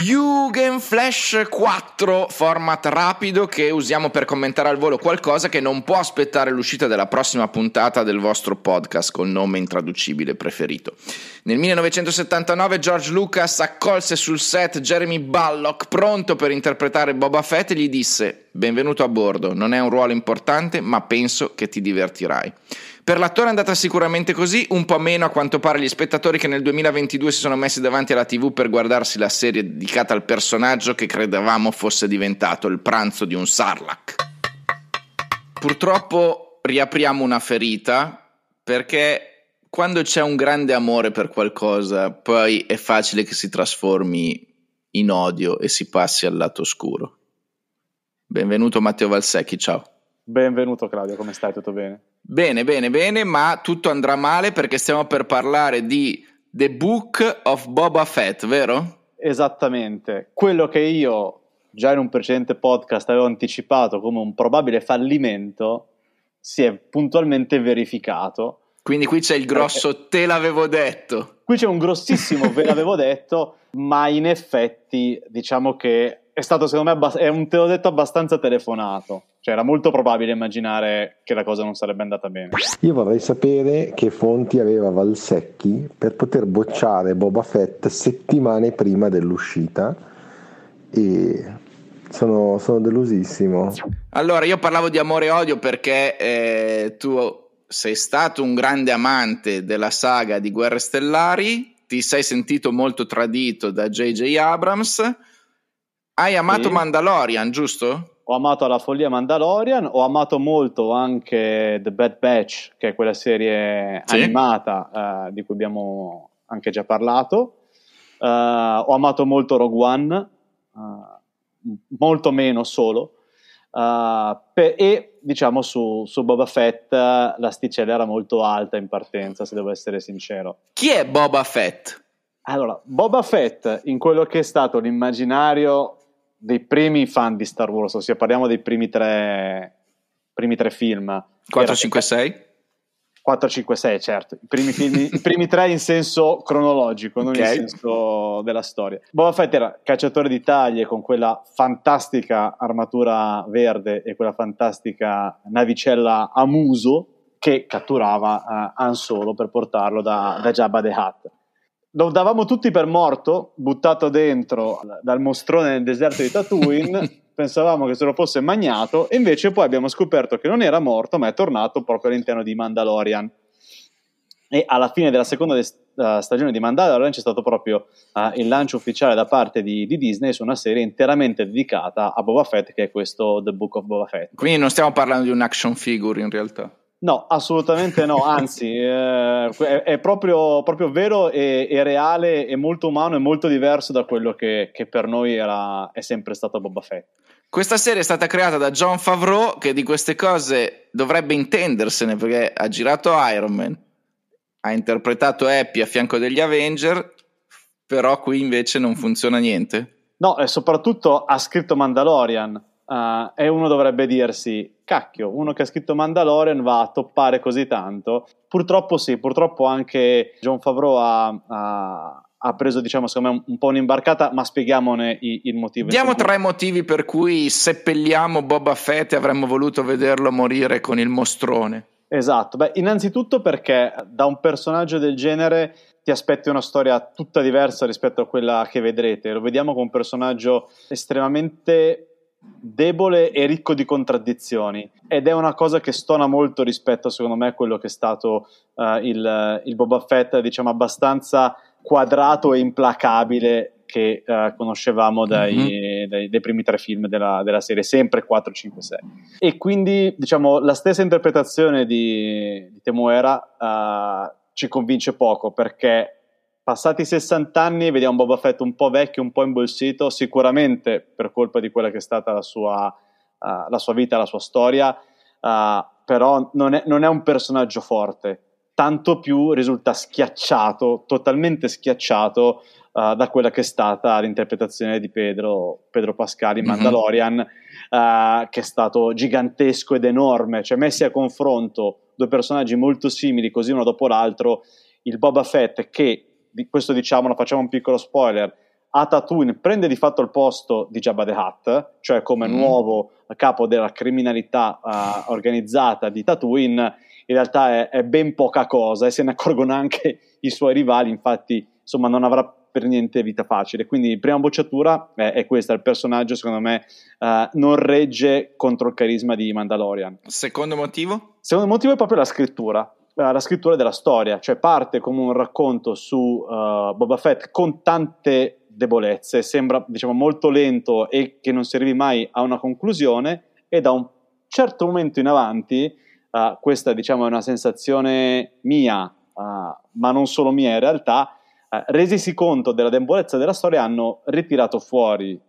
Jugend Flash 4, format rapido che usiamo per commentare al volo qualcosa che non può aspettare l'uscita della prossima puntata del vostro podcast col nome intraducibile preferito. Nel 1979 George Lucas accolse sul set Jeremy Bullock pronto per interpretare Boba Fett e gli disse Benvenuto a bordo, non è un ruolo importante ma penso che ti divertirai. Per l'attore è andata sicuramente così, un po' meno a quanto pare gli spettatori che nel 2022 si sono messi davanti alla TV per guardarsi la serie dedicata al personaggio che credevamo fosse diventato il pranzo di un Sarlacc. Purtroppo riapriamo una ferita perché quando c'è un grande amore per qualcosa, poi è facile che si trasformi in odio e si passi al lato oscuro. Benvenuto Matteo Valsecchi, ciao. Benvenuto Claudio, come stai? Tutto bene? Bene, bene, bene, ma tutto andrà male perché stiamo per parlare di The Book of Boba Fett, vero? Esattamente. Quello che io già in un precedente podcast avevo anticipato come un probabile fallimento si è puntualmente verificato. Quindi qui c'è il grosso perché... te l'avevo detto. Qui c'è un grossissimo ve l'avevo detto, ma in effetti diciamo che è stato secondo me abbast- è un te l'ho detto abbastanza telefonato. Cioè era molto probabile immaginare che la cosa non sarebbe andata bene. Io vorrei sapere che fonti aveva Valsecchi per poter bocciare Boba Fett settimane prima dell'uscita e sono, sono delusissimo. Allora io parlavo di amore e odio perché eh, tu sei stato un grande amante della saga di Guerre Stellari, ti sei sentito molto tradito da J.J. Abrams hai amato sì. Mandalorian, giusto? Ho amato la follia Mandalorian, ho amato molto anche The Bad Batch, che è quella serie sì. animata uh, di cui abbiamo anche già parlato. Uh, ho amato molto Rogue One, uh, molto meno solo. Per, e diciamo su, su Boba Fett l'asticella era molto alta in partenza, se devo essere sincero. Chi è Boba Fett? Allora, Boba Fett, in quello che è stato l'immaginario dei primi fan di Star Wars, ossia parliamo dei primi tre, primi tre film. 4, 5, 6? 4, 5, 6, certo. I primi, film, i primi tre in senso cronologico, non okay. in senso della storia. Boba Fett era cacciatore di taglie con quella fantastica armatura verde e quella fantastica navicella a muso che catturava uh, Han Solo per portarlo da, da Jabba the Hutt lo davamo tutti per morto, buttato dentro dal mostrone nel deserto di Tatooine. pensavamo che se lo fosse magnato, e invece poi abbiamo scoperto che non era morto, ma è tornato proprio all'interno di Mandalorian. E alla fine della seconda uh, stagione di Mandalorian c'è stato proprio uh, il lancio ufficiale da parte di, di, Disney su una serie interamente dedicata a Boba Fett, che è questo The Book of Boba Fett. Quindi non stiamo parlando di un action figure in realtà. No, assolutamente no, anzi eh, è, è proprio, proprio, vero e, e, reale e molto umano e molto diverso da quello che, che per noi era, è sempre stato Boba Fett. Questa serie è stata creata da John Favreau che di queste cose dovrebbe intendersene perché ha girato Iron Man, ha interpretato Happy a fianco degli Avenger, però qui invece non funziona niente. No, e soprattutto ha scritto Mandalorian Uh, e uno dovrebbe dirsi, cacchio, uno che ha scritto Mandalorian va a toppare così tanto. Purtroppo sì, purtroppo anche John Favreau ha, ha, ha preso, diciamo, secondo me un, po' un'imbarcata, ma spieghiamone il, il motivo. Diamo tre motivi per cui seppelliamo Boba Fett e avremmo voluto vederlo morire con il mostrone. Esatto, beh, innanzitutto perché da un personaggio del genere ti aspetti una storia tutta diversa rispetto a quella che vedrete. Lo vediamo come un personaggio estremamente debole e ricco di contraddizioni ed è una cosa che stona molto rispetto secondo me a quello che è stato uh, il, il, Boba Fett diciamo abbastanza quadrato e implacabile che uh, conoscevamo dai, mm-hmm. dai, dai, primi tre film della, della, serie sempre 4, 5, 6 e quindi diciamo la stessa interpretazione di, di Temuera uh, ci convince poco perché Passati 60 anni vediamo Boba Fett un po' vecchio, un po' imbolsito, sicuramente per colpa di quella che è stata la sua, uh, la sua vita, la sua storia, uh, però non è, non è, un personaggio forte, tanto più risulta schiacciato, totalmente schiacciato uh, da quella che è stata l'interpretazione di Pedro, Pedro Pascal in mhm. Mandalorian, mm-hmm. che è stato gigantesco ed enorme, cioè messi a confronto due personaggi molto simili così uno dopo l'altro, il Boba Fett che questo diciamolo, facciamo un piccolo spoiler, a Tatooine prende di fatto il posto di Jabba the Hutt, cioè come mm. nuovo capo della criminalità uh, organizzata di Tatooine, in realtà è, è, ben poca cosa e se ne accorgono anche i suoi rivali, infatti insomma non avrà per niente vita facile. Quindi prima bocciatura è, è questa, il personaggio secondo me uh, non regge contro il carisma di Mandalorian. Secondo motivo? Secondo motivo è proprio la scrittura la scrittura della storia, cioè parte come un racconto su uh, Boba Fett con tante debolezze, sembra diciamo molto lento e che non si arrivi mai a una conclusione e da un certo momento in avanti, uh, questa diciamo è una sensazione mia, uh, ma non solo mia in realtà, resisi conto della debolezza della storia hanno ritirato fuori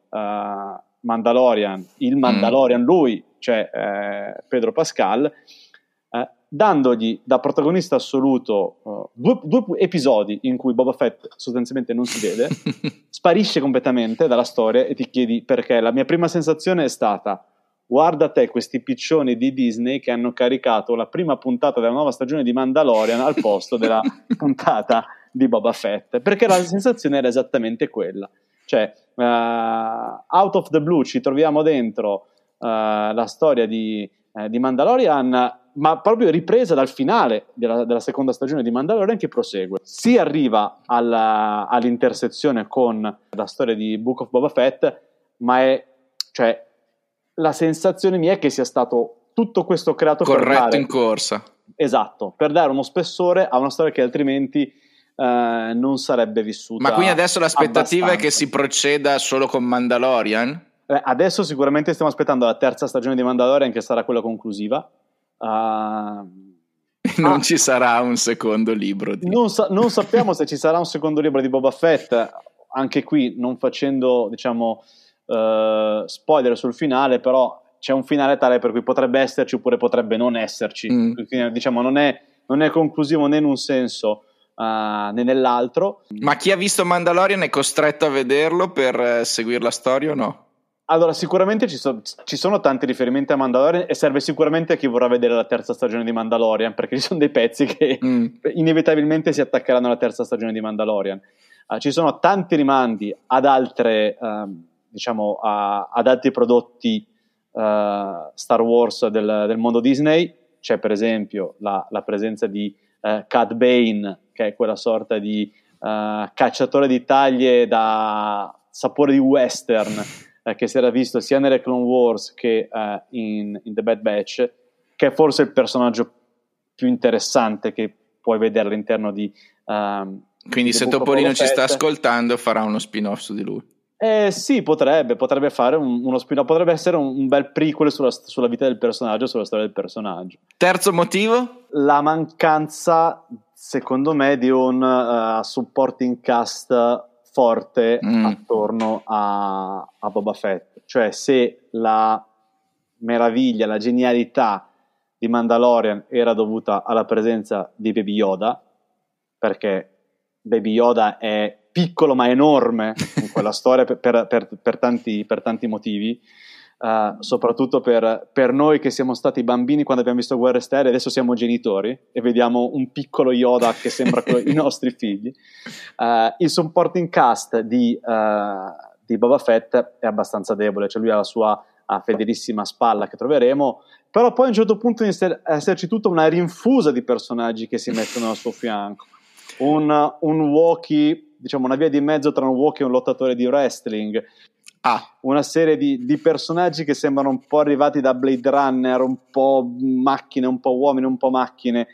Mandalorian, il mm. Mandalorian, mm. lui, cioè eh, Pedro Pascal, dandogli da protagonista assoluto uh, due, due, episodi in cui Boba Fett sostanzialmente non si vede, sparisce completamente dalla storia e ti chiedi perché. La mia prima sensazione è stata guarda te questi piccioni di Disney che hanno caricato la prima puntata della nuova stagione di Mandalorian al posto della puntata di Boba Fett, perché la sensazione era esattamente quella. Cioè, uh, out of the blue ci troviamo dentro uh, la storia di, uh, di Mandalorian ma proprio ripresa dal finale della, della, seconda stagione di Mandalorian che prosegue. Si arriva alla, all'intersezione con la storia di Book of Boba Fett, ma è, cioè, la sensazione mia è che sia stato tutto questo creato corretto per dare, in corsa. Esatto, per dare uno spessore a una storia che altrimenti eh, non sarebbe vissuta. Ma quindi adesso l'aspettativa abbastanza. è che si proceda solo con Mandalorian? Eh, adesso sicuramente stiamo aspettando la terza stagione di Mandalorian che sarà quella conclusiva Uh, non ah, ci sarà un secondo libro. Di... Non, sa- non, sappiamo se ci sarà un secondo libro di Boba Fett, anche qui non facendo diciamo uh, spoiler sul finale, però c'è un finale tale per cui potrebbe esserci oppure potrebbe non esserci. Mm. Quindi, diciamo, non è, non è, conclusivo né in un senso uh, né nell'altro. Ma chi ha visto Mandalorian è costretto a vederlo per uh, seguire la storia o no? Allora, sicuramente ci, so, ci, sono tanti riferimenti a Mandalorian e serve sicuramente a chi vorrà vedere la terza stagione di Mandalorian, perché ci sono dei pezzi che mm. inevitabilmente si attaccheranno alla terza stagione di Mandalorian. Uh, ci sono tanti rimandi ad altre, uh, diciamo, a, ad altri prodotti uh, Star Wars del, del, mondo Disney. C'è per esempio la, la presenza di uh, Cad Bane, che è quella sorta di cacciatore di taglie da sapore di western eh, che si era visto sia nelle Clone Wars che eh, in, in, The Bad Batch, che è forse il personaggio più interessante che puoi vedere all'interno di... Um, Quindi se Topolino ci sta ascoltando farà uno spin-off su di lui. Eh, sì, potrebbe, potrebbe fare un, uno spin-off, potrebbe essere un, un bel prequel sulla, sulla, vita del personaggio, sulla storia del personaggio. Terzo motivo? La mancanza, secondo me, di un uh, supporting cast forte mm. attorno a, a Boba Fett. Cioè, se la meraviglia, la genialità di Mandalorian era dovuta alla presenza di Baby Yoda, perché Baby Yoda è piccolo ma enorme in quella storia per, per, per, per tanti, tanti, motivi, uh, soprattutto per, noi che siamo stati bambini quando abbiamo visto Guerre Sterre, adesso siamo genitori e vediamo un piccolo Yoda che sembra i nostri figli. Uh, il supporting cast di, uh, di, Boba Fett è abbastanza debole, cioè lui ha la sua fedelissima spalla che troveremo, però poi a un certo punto inizia a esserci tutta una rinfusa di personaggi che si mettono al suo fianco. Un, un walkie, diciamo una via di mezzo tra un walkie e un lottatore di wrestling, Ah. Una serie di, di, personaggi che sembrano un po' arrivati da Blade Runner, un po' macchine, un po' uomini, un po' macchine.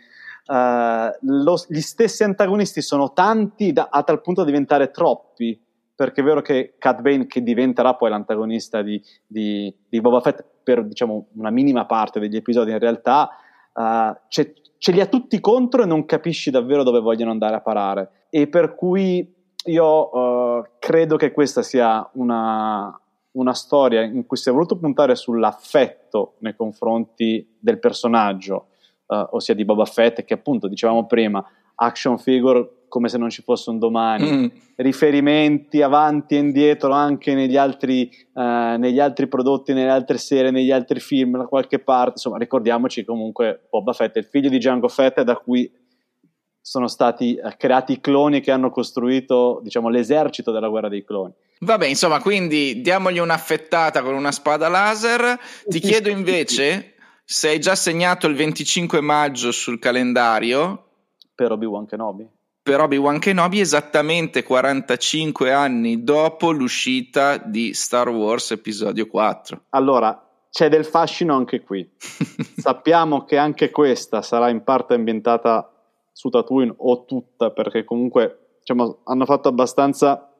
Uh, lo, gli stessi antagonisti sono tanti da, a tal punto da diventare troppi. Perché è vero che Cat Bane, che diventerà poi l'antagonista di, di, di Boba Fett per diciamo, una minima parte degli episodi, in realtà uh, ce li ha tutti contro e non capisci davvero dove vogliono andare a parare. E per cui io uh, credo che questa sia una, una, storia in cui si è voluto puntare sull'affetto nei confronti del personaggio, uh, ossia di Boba Fett, che appunto dicevamo prima, action figure come se non ci fosse un domani, mm. riferimenti avanti e indietro anche negli altri, uh, negli altri, prodotti, nelle altre serie, negli altri film, da qualche parte. Insomma, ricordiamoci comunque Boba Fett è il figlio di Django Fett, da cui sono stati eh, creati i cloni che hanno costruito, diciamo, l'esercito della guerra dei cloni. Vabbè, insomma, quindi diamogli un'affettata con una spada laser. Ti chiedo invece se hai già segnato il 25 maggio sul calendario. Per Obi-Wan Kenobi. Per Obi-Wan Kenobi, esattamente 45 anni dopo l'uscita di Star Wars Episodio 4. Allora, c'è del fascino anche qui. Sappiamo che anche questa sarà in parte ambientata su Tatooine o tutta, perché comunque diciamo, hanno fatto abbastanza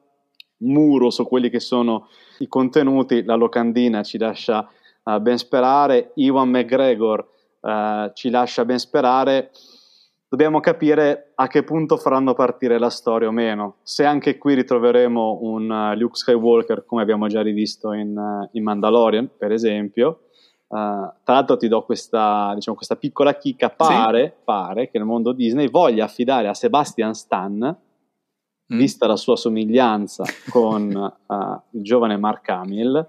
muro su quelli che sono i contenuti. La locandina ci lascia uh, ben sperare, Iwan McGregor uh, ci lascia ben sperare. Dobbiamo capire a che punto faranno partire la storia o meno. Se anche qui ritroveremo un uh, Luke Skywalker come abbiamo già rivisto in, in Mandalorian, per esempio, Uh, tra l'altro ti do questa, diciamo, questa piccola chicca, pare, sì. pare, che nel mondo Disney voglia affidare a Sebastian Stan, mm. vista la sua somiglianza con uh, il giovane Mark Hamill,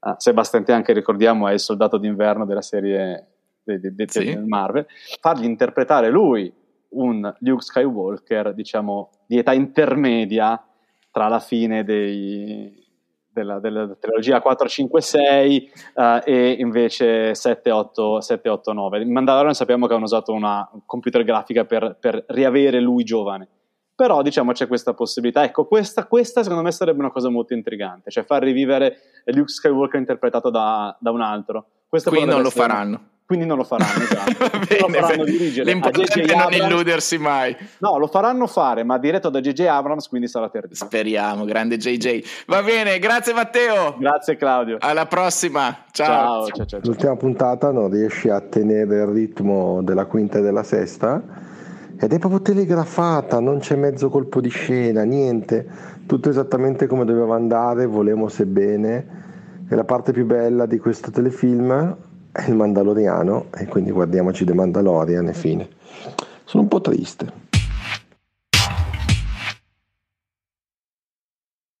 uh, Sebastian Stan che ricordiamo è il soldato d'inverno della serie de, de, de, sì. Marvel, fargli interpretare lui un Luke Skywalker, diciamo, di età intermedia tra la fine dei della, della trilogia 4, 5, 6 uh, e invece 7, 8, 7, 8, 9. In Mandalorian sappiamo che hanno usato una computer grafica per, per riavere lui giovane. Però diciamo c'è questa possibilità. Ecco, questa, questa, secondo me sarebbe una cosa molto intrigante, cioè far rivivere Luke Skywalker interpretato da, da un altro. Questa Qui non lo faranno quindi non lo faranno, esatto. Bene, lo faranno dirigere L'importante è non illudersi mai. No, lo faranno fare, ma diretto da JJ Abrams, quindi sarà terribile. Speriamo, grande JJ. Va bene, grazie Matteo. Grazie Claudio. Alla prossima. Ciao. Ciao, ciao, ciao, L'ultima puntata non riesci a tenere il ritmo della quinta e della sesta ed è proprio telegrafata, non c'è mezzo colpo di scena, niente, tutto esattamente come doveva andare, volemo sebbene. E la parte più bella di questo telefilm il Mandaloriano e quindi guardiamoci The Mandalorian e fine. Sono un po' triste.